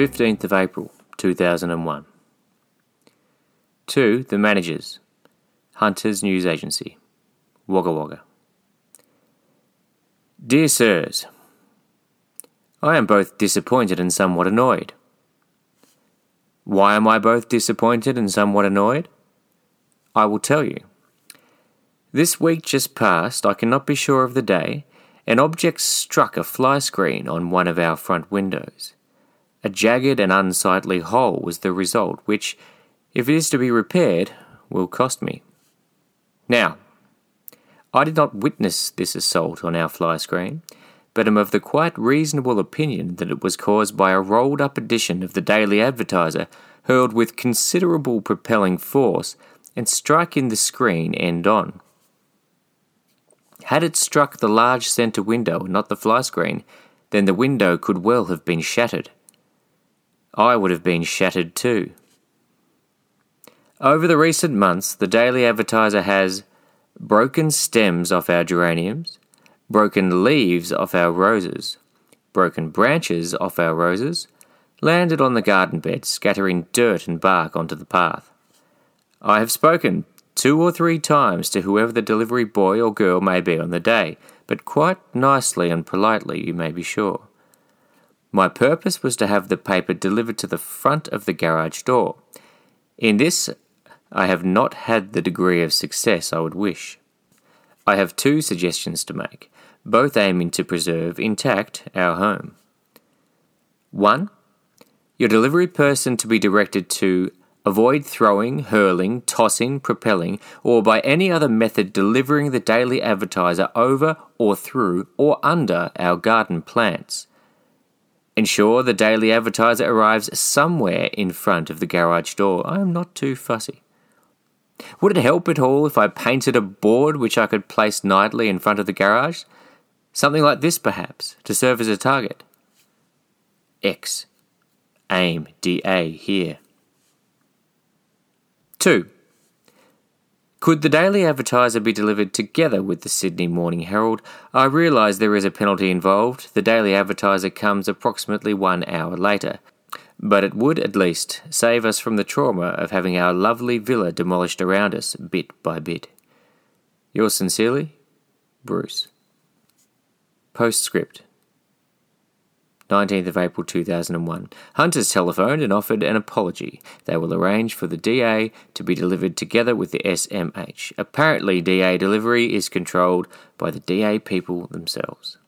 15th of April 2001. To the managers, Hunters News Agency, Wagga Wagga. Dear Sirs, I am both disappointed and somewhat annoyed. Why am I both disappointed and somewhat annoyed? I will tell you. This week just past, I cannot be sure of the day, an object struck a fly screen on one of our front windows. A jagged and unsightly hole was the result, which, if it is to be repaired, will cost me. Now, I did not witness this assault on our fly screen, but am of the quite reasonable opinion that it was caused by a rolled up edition of the Daily Advertiser hurled with considerable propelling force and striking the screen end on. Had it struck the large centre window and not the fly screen, then the window could well have been shattered. I would have been shattered too. Over the recent months, the Daily Advertiser has broken stems off our geraniums, broken leaves off our roses, broken branches off our roses, landed on the garden bed, scattering dirt and bark onto the path. I have spoken two or three times to whoever the delivery boy or girl may be on the day, but quite nicely and politely, you may be sure. My purpose was to have the paper delivered to the front of the garage door. In this, I have not had the degree of success I would wish. I have two suggestions to make, both aiming to preserve intact our home. 1. Your delivery person to be directed to avoid throwing, hurling, tossing, propelling, or by any other method delivering the daily advertiser over or through or under our garden plants. Ensure the daily advertiser arrives somewhere in front of the garage door. I am not too fussy. Would it help at all if I painted a board which I could place nightly in front of the garage? Something like this, perhaps, to serve as a target. X. Aim DA here. 2. Could the Daily Advertiser be delivered together with the Sydney Morning Herald? I realise there is a penalty involved. The Daily Advertiser comes approximately one hour later. But it would at least save us from the trauma of having our lovely villa demolished around us bit by bit. Yours sincerely, Bruce. Postscript 19th of April 2001. Hunters telephoned and offered an apology. They will arrange for the DA to be delivered together with the SMH. Apparently, DA delivery is controlled by the DA people themselves.